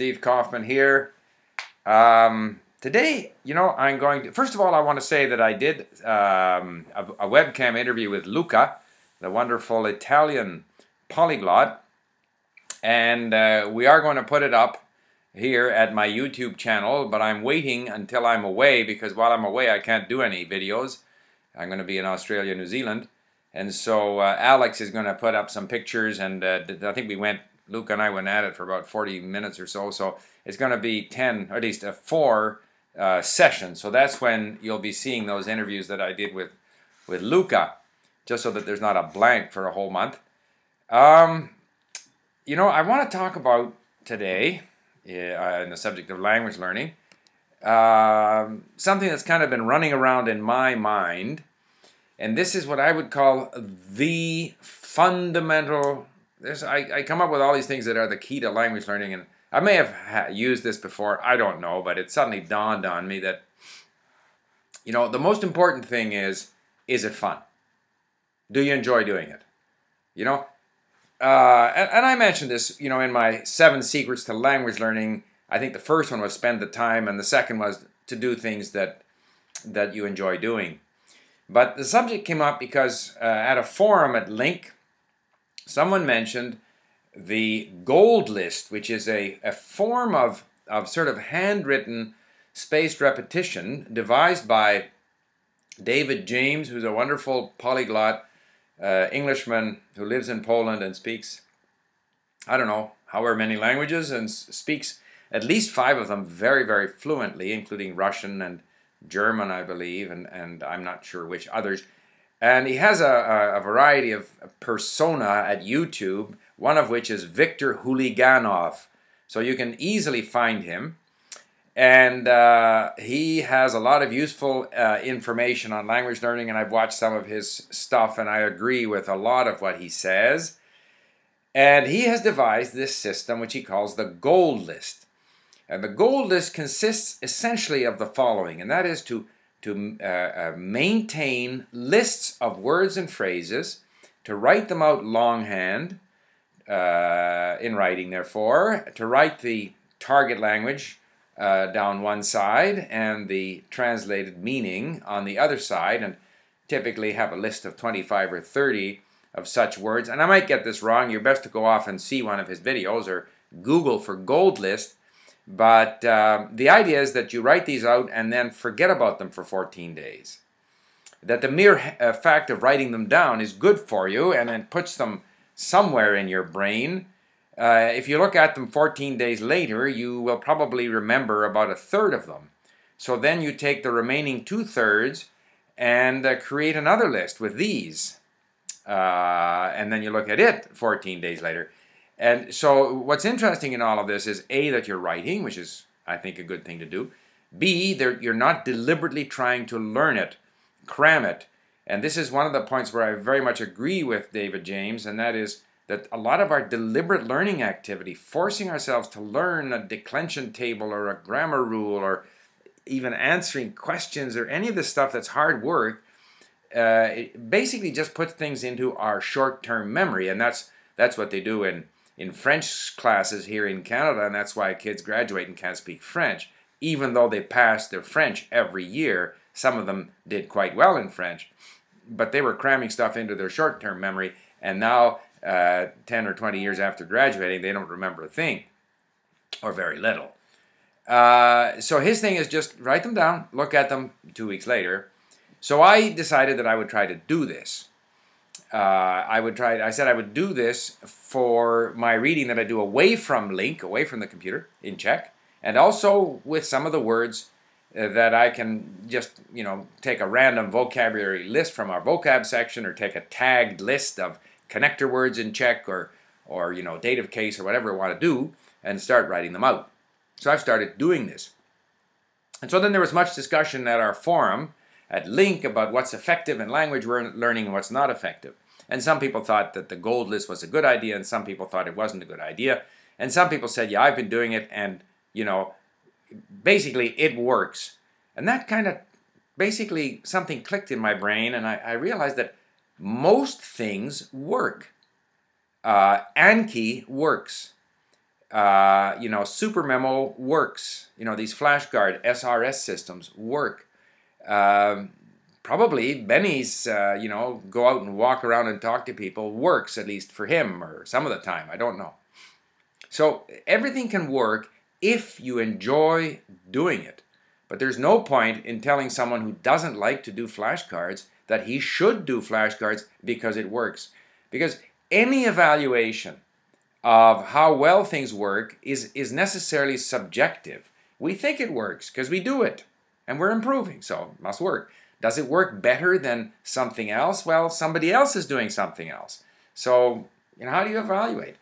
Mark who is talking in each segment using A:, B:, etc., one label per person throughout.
A: Steve Kaufmann here. Um, today, you know, I'm going to. First of all, I want to say that I did um, a, a, webcam interview with Luca, the wonderful Italian polyglot, and uh, we are going to put it up here at my YouTube channel. But I'm waiting until I'm away because while I'm away, I can't do any videos. I'm going to be in Australia, New Zealand. And so uh, Alex is going to put up some pictures, and uh, I think we went Luke and I went at it for about 40 minutes or so. So it's going to be 10, or at least a four uh, sessions. So that's when you'll be seeing those interviews that I did with, with Luca, just so that there's not a blank for a whole month. Um, you know, I want to talk about today, uh, in the subject of language learning, um, something that's kind of been running around in my mind. And this is what I would call the fundamental there's I, I come up with all these things that are the key to language learning, and I may have ha used this before. I don't know, but it suddenly dawned on me that you know the most important thing is is it fun? Do you enjoy doing it? You know, uh, and, and I mentioned this, you know, in my seven secrets to language learning. I think the first one was spend the time, and the second was to do things that that you enjoy doing. But the subject came up because uh, at a forum at LingQ, someone mentioned the gold list, which is a, a form of, of sort of handwritten spaced repetition devised by David James, who's a wonderful polyglot uh, Englishman who lives in Poland and speaks, I don't know, however many languages, and speaks at least five of them very, very fluently, including Russian and German, I believe, and, and I'm not sure which others. And he has a, a, variety of persona at YouTube, one of which is Victor Huliganov. So you can easily find him. And uh, he has a lot of useful uh, information on language learning, and I've watched some of his stuff, and I agree with a lot of what he says. And he has devised this system, which he calls the gold list. And the gold list consists essentially of the following, and that is to to uh, uh, maintain lists of words and phrases, to write them out longhand uh, in writing, therefore, to write the target language uh, down one side and the translated meaning on the other side, and typically have a list of 25 or 30 of such words. And I might get this wrong. You're best to go off and see one of his videos or Google for gold list but uh, the idea is that you write these out and then forget about them for 14 days. That the mere uh, fact of writing them down is good for you and it puts them somewhere in your brain. Uh, if you look at them 14 days later, you will probably remember about a third of them. So then you take the remaining two thirds and uh, create another list with these. Uh, and then you look at it 14 days later. And so what's interesting in all of this is A, that you're writing, which is, I think, a good thing to do. B, that you're not deliberately trying to learn it, cram it. And this is one of the points where I very much agree with David James, and that is that a lot of our deliberate learning activity, forcing ourselves to learn a declension table or a grammar rule or even answering questions or any of the stuff that's hard work, uh, basically just puts things into our short-term memory, and that's that's what they do in in French classes here in Canada, and that's why kids graduate and can't speak French, even though they pass their French every year. Some of them did quite well in French, but they were cramming stuff into their short-term memory, and now, uh, 10 or 20 years after graduating, they don't remember a thing, or very little. Uh, so his thing is just write them down, look at them two weeks later. So I decided that I would try to do this uh, I would try. I said I would do this for my reading that I do away from LingQ, away from the computer in Czech, and also with some of the words uh, that I can just you know take a random vocabulary list from our vocab section, or take a tagged list of connector words in Czech, or or you know dative case or whatever I want to do, and start writing them out. So I've started doing this, and so then there was much discussion at our forum at LingQ about what's effective in language learning and what's not effective. And some people thought that the gold list was a good idea, and some people thought it wasn't a good idea. And some people said, yeah, I've been doing it, and, you know, basically it works. And that kind of, basically something clicked in my brain, and I, I realized that most things work. Uh, Anki works. Uh, you know, Super Memo works. You know, these flashcard SRS systems work. Um, probably Benny's, uh, you know, go out and walk around and talk to people works at least for him or some of the time. I don't know. So everything can work if you enjoy doing it. But there's no point in telling someone who doesn't like to do flashcards that he should do flashcards because it works. Because any evaluation of how well things work is, is necessarily subjective. We think it works because we do it and we're improving, so it must work. Does it work better than something else? Well, somebody else is doing something else. So, you know, how do you evaluate?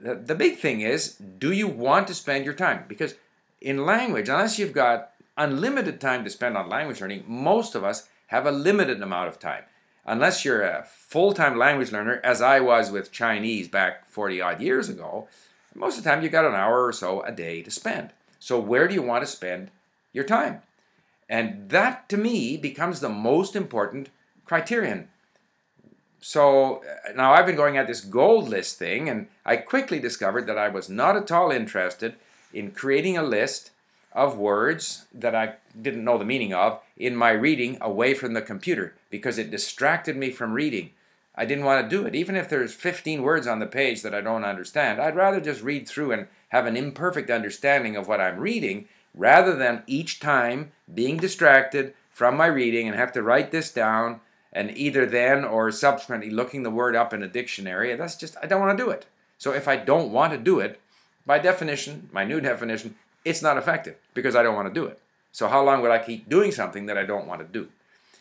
A: The, the big thing is, do you want to spend your time? Because in language, unless you've got unlimited time to spend on language learning, most of us have a limited amount of time. Unless you're a full-time language learner, as I was with Chinese back 40 odd years ago, most of the time you've got an hour or so a day to spend. So where do you want to spend your time? And that, to me, becomes the most important criterion. So uh, now I've been going at this gold list thing, and I quickly discovered that I was not at all interested in creating a list of words that I didn't know the meaning of in my reading away from the computer because it distracted me from reading. I didn't want to do it. Even if there's 15 words on the page that I don't understand, I'd rather just read through and have an imperfect understanding of what I'm reading rather than each time being distracted from my reading and have to write this down and either then or subsequently looking the word up in a dictionary. That's just, I don't want to do it. So if I don't want to do it, by definition, my new definition, it's not effective because I don't want to do it. So how long would I keep doing something that I don't want to do?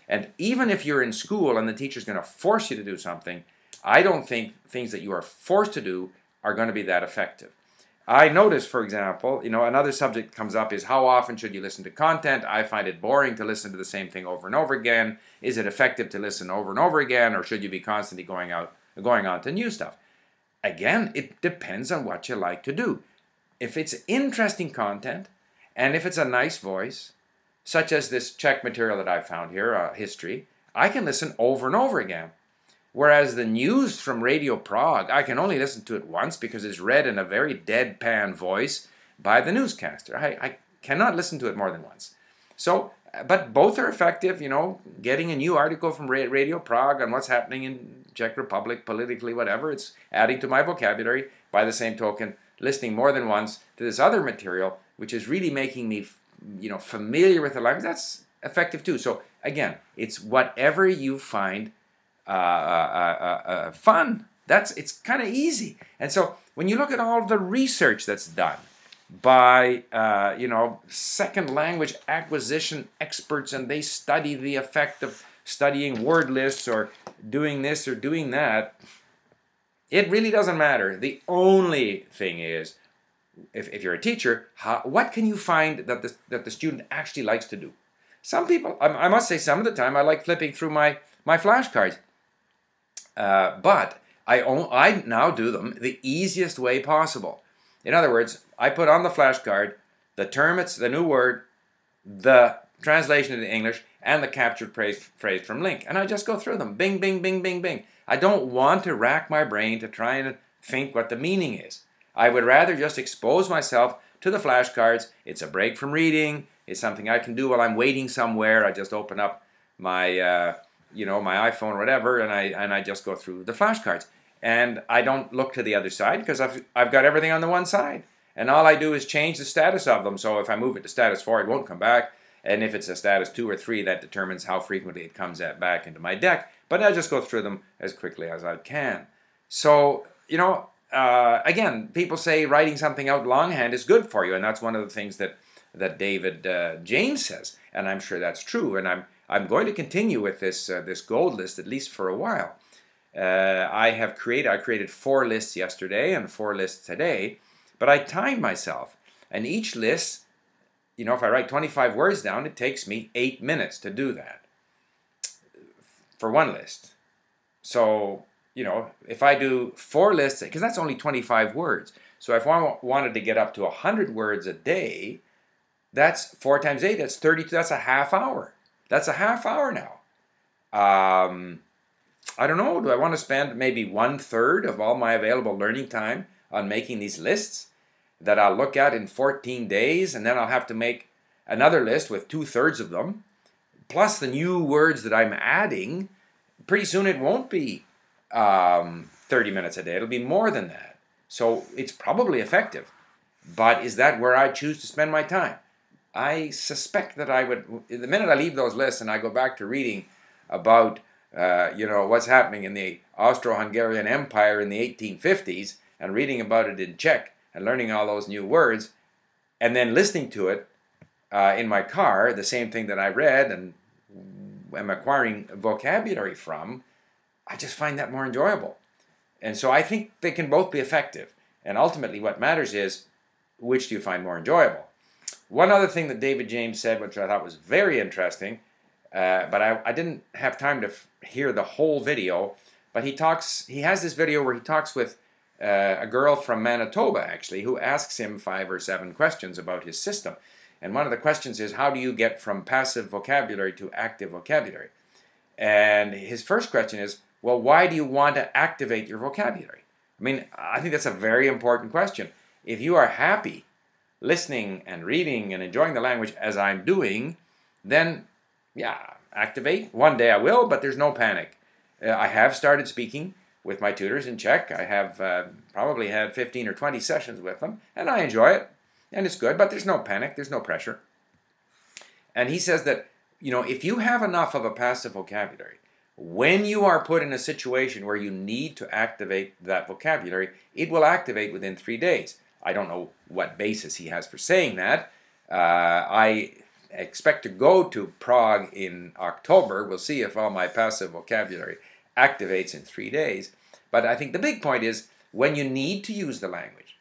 A: And even if you're in school and the teacher's going to force you to do something, I don't think things that you are forced to do are going to be that effective. I notice, for example, you know, another subject comes up is how often should you listen to content? I find it boring to listen to the same thing over and over again. Is it effective to listen over and over again, or should you be constantly going out, going on to new stuff? Again, it depends on what you like to do. If it's interesting content, and if it's a nice voice, such as this Czech material that I found here, uh, history, I can listen over and over again. Whereas the news from Radio Prague, I can only listen to it once because it's read in a very deadpan voice by the newscaster. I, I cannot listen to it more than once. So, uh, but both are effective, you know, getting a new article from Radio Prague on what's happening in Czech Republic, politically, whatever, it's adding to my vocabulary. By the same token, listening more than once to this other material, which is really making me, you know, familiar with the language, that's effective too. So again, it's whatever you find uh, uh, uh, uh, fun. That's it's kind of easy. And so when you look at all the research that's done by you know second language acquisition experts, and they study the effect of studying word lists or doing this or doing that, it really doesn't matter. The only thing is, if, if you're a teacher, how, what can you find that the, that the student actually likes to do? Some people, I, I must say, some of the time I like flipping through my, my flashcards. Uh, but I, I now do them the easiest way possible. In other words, I put on the flashcard the term, it's the new word, the translation into English, and the captured phrase, phrase from LingQ. And I just go through them. Bing, bing, bing, bing, bing. I don't want to rack my brain to try and think what the meaning is. I would rather just expose myself to the flashcards. It's a break from reading. It's something I can do while I'm waiting somewhere. I just open up my uh, you know, my iPhone or whatever, and I and I just go through the flashcards. And I don't look to the other side because I've I've got everything on the one side. And all I do is change the status of them. So if I move it to status 4, it won't come back. And if it's a status 2 or 3, that determines how frequently it comes back into my deck. But I just go through them as quickly as I can. So, you know, uh, again, people say writing something out longhand is good for you. And that's one of the things that, that David uh, James says. And I'm sure that's true. And I'm I'm going to continue with this uh, this gold list at least for a while. Uh, I have created I created four lists yesterday and four lists today, but I timed myself, and each list, you know, if I write 25 words down, it takes me eight minutes to do that for one list. So you know, if I do four lists, because that's only 25 words. So if I wanted to get up to 100 words a day, that's four times eight. That's 32. That's a half hour. That's a half hour now. Um, I don't know. Do I want to spend maybe one third of all my available learning time on making these lists? that I'll look at in 14 days, and then I'll have to make another list with two thirds of them, plus the new words that I'm adding. Pretty soon it won't be um, 30 minutes a day, it'll be more than that. So it's probably effective. But is that where I choose to spend my time? I suspect that I would, the minute I leave those lists and I go back to reading about, uh, you know, what's happening in the Austro-Hungarian Empire in the 1850s and reading about it in Czech and learning all those new words and then listening to it uh, in my car, the same thing that I read and am acquiring vocabulary from, I just find that more enjoyable. And so I think they can both be effective. And ultimately, what matters is which do you find more enjoyable? One other thing that David James said, which I thought was very interesting, uh, but I, I, didn't have time to hear the whole video. But he talks. He has this video where he talks with uh, a girl from Manitoba, actually, who asks him five or seven questions about his system. And one of the questions is, how do you get from passive vocabulary to active vocabulary? And his first question is, well, why do you want to activate your vocabulary? I mean, I think that's a very important question. If you are happy listening and reading and enjoying the language as I'm doing, then yeah, activate. One day I will, but there's no panic. Uh, I have started speaking with my tutors in Czech. I have uh, probably had 15 or 20 sessions with them, and I enjoy it, and it's good, but there's no panic, there's no pressure. And he says that, you know, if you have enough of a passive vocabulary, when you are put in a situation where you need to activate that vocabulary, it will activate within three days. I don't know what basis he has for saying that. Uh, I expect to go to Prague in October. We'll see if all my passive vocabulary activates in three days. But I think the big point is when you need to use the language,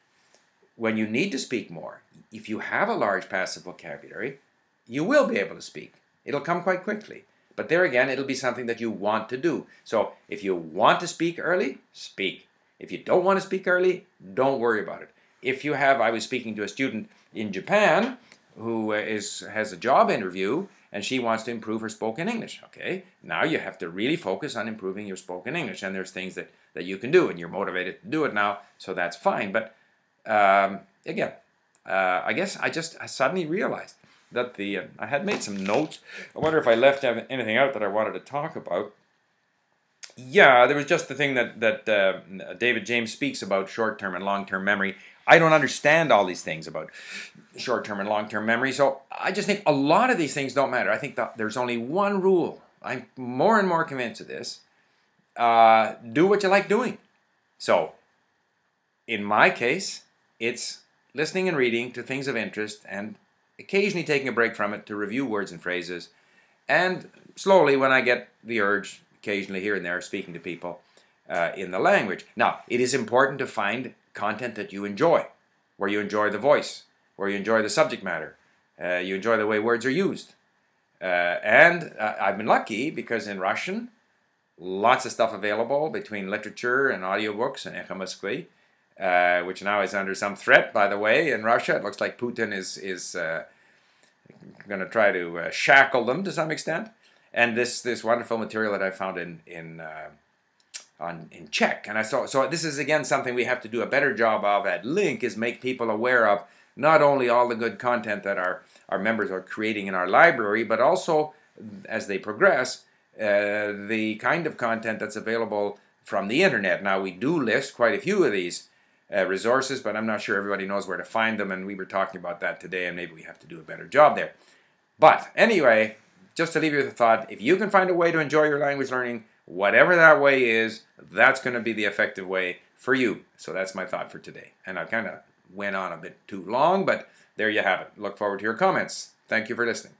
A: when you need to speak more, if you have a large passive vocabulary, you will be able to speak. It'll come quite quickly. But there again, it'll be something that you want to do. So if you want to speak early, speak. If you don't want to speak early, don't worry about it. If you have, I was speaking to a student in Japan who is has a job interview and she wants to improve her spoken English. Okay, now you have to really focus on improving your spoken English, and there's things that that you can do, and you're motivated to do it now, so that's fine. But um, again, uh, I guess I just I suddenly realized that the uh, I had made some notes. I wonder if I left anything out that I wanted to talk about. Yeah, there was just the thing that that uh, David James speaks about short-term and long-term memory. I don't understand all these things about short-term and long-term memory, so I just think a lot of these things don't matter. I think there's only one rule. I'm more and more convinced of this. Uh, do what you like doing. So, in my case, it's listening and reading to things of interest and occasionally taking a break from it to review words and phrases, and slowly, when I get the urge, occasionally here and there, speaking to people uh, in the language. Now, it is important to find content that you enjoy, where you enjoy the voice, where you enjoy the subject matter, uh, you enjoy the way words are used. Uh, and uh, I've been lucky because in Russian, lots of stuff available between literature and audiobooks and Echo Moskvy uh, which now is under some threat, by the way, in Russia. It looks like Putin is, is uh, going to try to uh, shackle them to some extent. And this, this wonderful material that I found in, in, uh, on, in Czech. And I saw, so this is again something we have to do a better job of at LingQ is make people aware of not only all the good content that our, our members are creating in our library, but also as they progress, uh, the kind of content that's available from the internet. Now, we do list quite a few of these uh, resources, but I'm not sure everybody knows where to find them, and we were talking about that today, and maybe we have to do a better job there. But anyway, just to leave you with a thought, if you can find a way to enjoy your language learning, whatever that way is, that's going to be the effective way for you. So that's my thought for today. And I kind of went on a bit too long, but there you have it. Look forward to your comments. Thank you for listening.